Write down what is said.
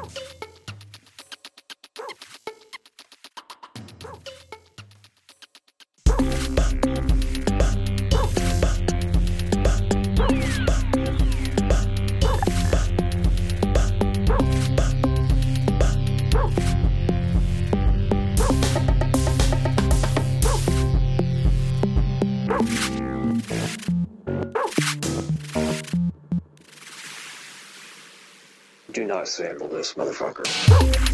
Oh. Do not sample this, motherfucker.